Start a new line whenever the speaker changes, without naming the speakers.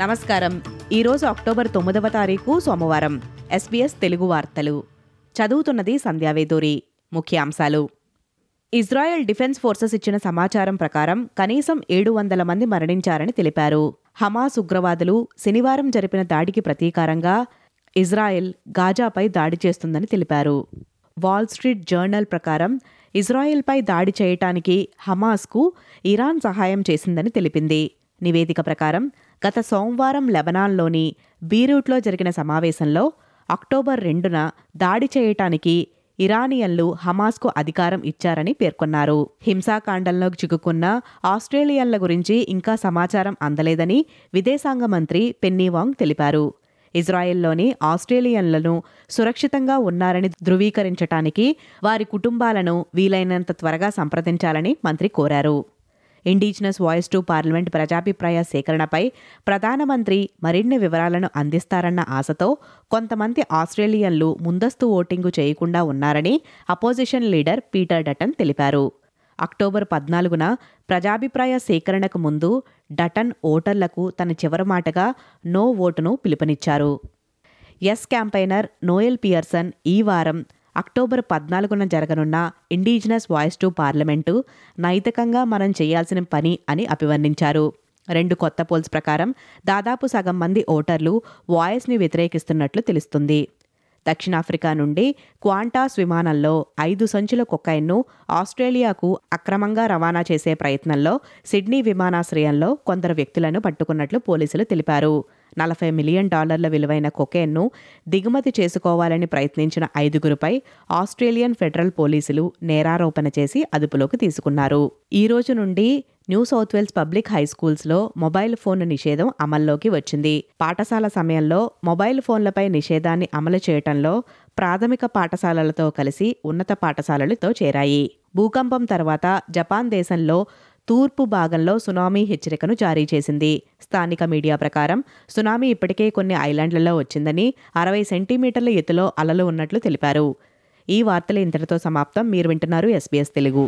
నమస్కారం. ఈరోజు అక్టోబర్ తొమ్మిదవ తారీఖు సోమవారం. ఎస్బీఎస్ తెలుగు వార్తలు. చదువుతున్నది సంధ్యావేదూరి ముఖ్యాంశాలు. ఇజ్రాయెల్ డిఫెన్స్ ఫోర్సెస్ ఇచ్చిన సమాచారం ప్రకారం కనీసం ఏడు వందల మంది మరణించారని తెలిపారు. హమాస్ ఉగ్రవాదులు శనివారం జరిపిన దాడికి ప్రతీకారంగా ఇజ్రాయెల్ గాజాపై దాడి చేస్తుందని తెలిపారు. వాల్ స్ట్రీట్ జర్నల్ ప్రకారం ఇజ్రాయెల్పై దాడి చేయటానికి హమాస్కు ఇరాన్ సహాయం చేసిందని తెలిపింది. నివేదిక ప్రకారం గత సోమవారం లెబనాన్లోని బీరూట్లో జరిగిన సమావేశంలో అక్టోబర్ రెండున దాడి చేయటానికి ఇరానియన్లు హమాస్కు అధికారం ఇచ్చారని పేర్కొన్నారు. హింసాకాండంలో చిక్కుకున్న ఆస్ట్రేలియన్ల గురించి ఇంకా సమాచారం అందలేదని విదేశాంగ మంత్రి పెన్నీవాంగ్ తెలిపారు. ఇజ్రాయెల్లోని ఆస్ట్రేలియన్లను సురక్షితంగా ఉన్నారని ధృవీకరించటానికి వారి కుటుంబాలను వీలైనంత త్వరగా సంప్రదించాలని మంత్రి కోరారు. ఇండిజినస్ వాయిస్ టు పార్లమెంట్ ప్రజాభిప్రాయ సేకరణపై ప్రధానమంత్రి మరిన్ని వివరాలను అందిస్తారన్న ఆశతో కొంతమంది ఆస్ట్రేలియన్లు ముందస్తు ఓటింగు చేయకుండా ఉన్నారని అపోజిషన్ లీడర్ పీటర్ డటన్ తెలిపారు. అక్టోబర్ పద్నాలుగున ప్రజాభిప్రాయ సేకరణకు ముందు డటన్ ఓటర్లకు తన చివరి మాటగా నో ఓటును పిలుపునిచ్చారు. ఎస్ క్యాంపైనర్ నోయల్ పియర్సన్ ఈ వారం అక్టోబర్ పద్నాలుగున జరగనున్న ఇండిజినస్ వాయిస్ టు పార్లమెంటు నైతికంగా మనం చేయాల్సిన పని అని అభివర్ణించారు. రెండు కొత్త పోల్స్ ప్రకారం దాదాపు సగం మంది ఓటర్లు వాయిస్ని వ్యతిరేకిస్తున్నట్లు తెలుస్తుంది. దక్షిణాఫ్రికా నుండి క్వాంటాస్ విమానంలో ఐదు సంచుల కొక్కైన్ను ఆస్ట్రేలియాకు అక్రమంగా రవాణా చేసే ప్రయత్నంలో సిడ్నీ విమానాశ్రయంలో కొందరు వ్యక్తులను పట్టుకున్నట్లు పోలీసులు తెలిపారు. నలభై మిలియన్ డాలర్ల విలువైన కొకేన్ను దిగుమతి చేసుకోవాలని ప్రయత్నించిన ఐదుగురుపై ఆస్ట్రేలియన్ ఫెడరల్ పోలీసులు నేరారోపణ చేసి అదుపులోకి తీసుకున్నారు. ఈ రోజు నుండి New South Wales public high స్కూల్స్లో మొబైల్ ఫోన్ నిషేధం అమల్లోకి వచ్చింది. పాఠశాల సమయంలో మొబైల్ ఫోన్లపై నిషేధాన్ని అమలు చేయటంలో ప్రాథమిక పాఠశాలలతో కలిసి ఉన్నత పాఠశాలలతో చేరాయి. భూకంపం తర్వాత జపాన్ దేశంలో తూర్పు భాగంలో సునామీ హెచ్చరికను జారీ చేసింది. స్థానిక మీడియా ప్రకారం సునామీ ఇప్పటికే కొన్ని ఐలాండ్లలో వచ్చిందని అరవై సెంటీమీటర్ల ఎత్తులో అలలు ఉన్నట్లు తెలిపారు. ఈ వార్తలు ఇంతటితో సమాప్తం. మీరు వింటున్నారు ఎస్బీఎస్ తెలుగు.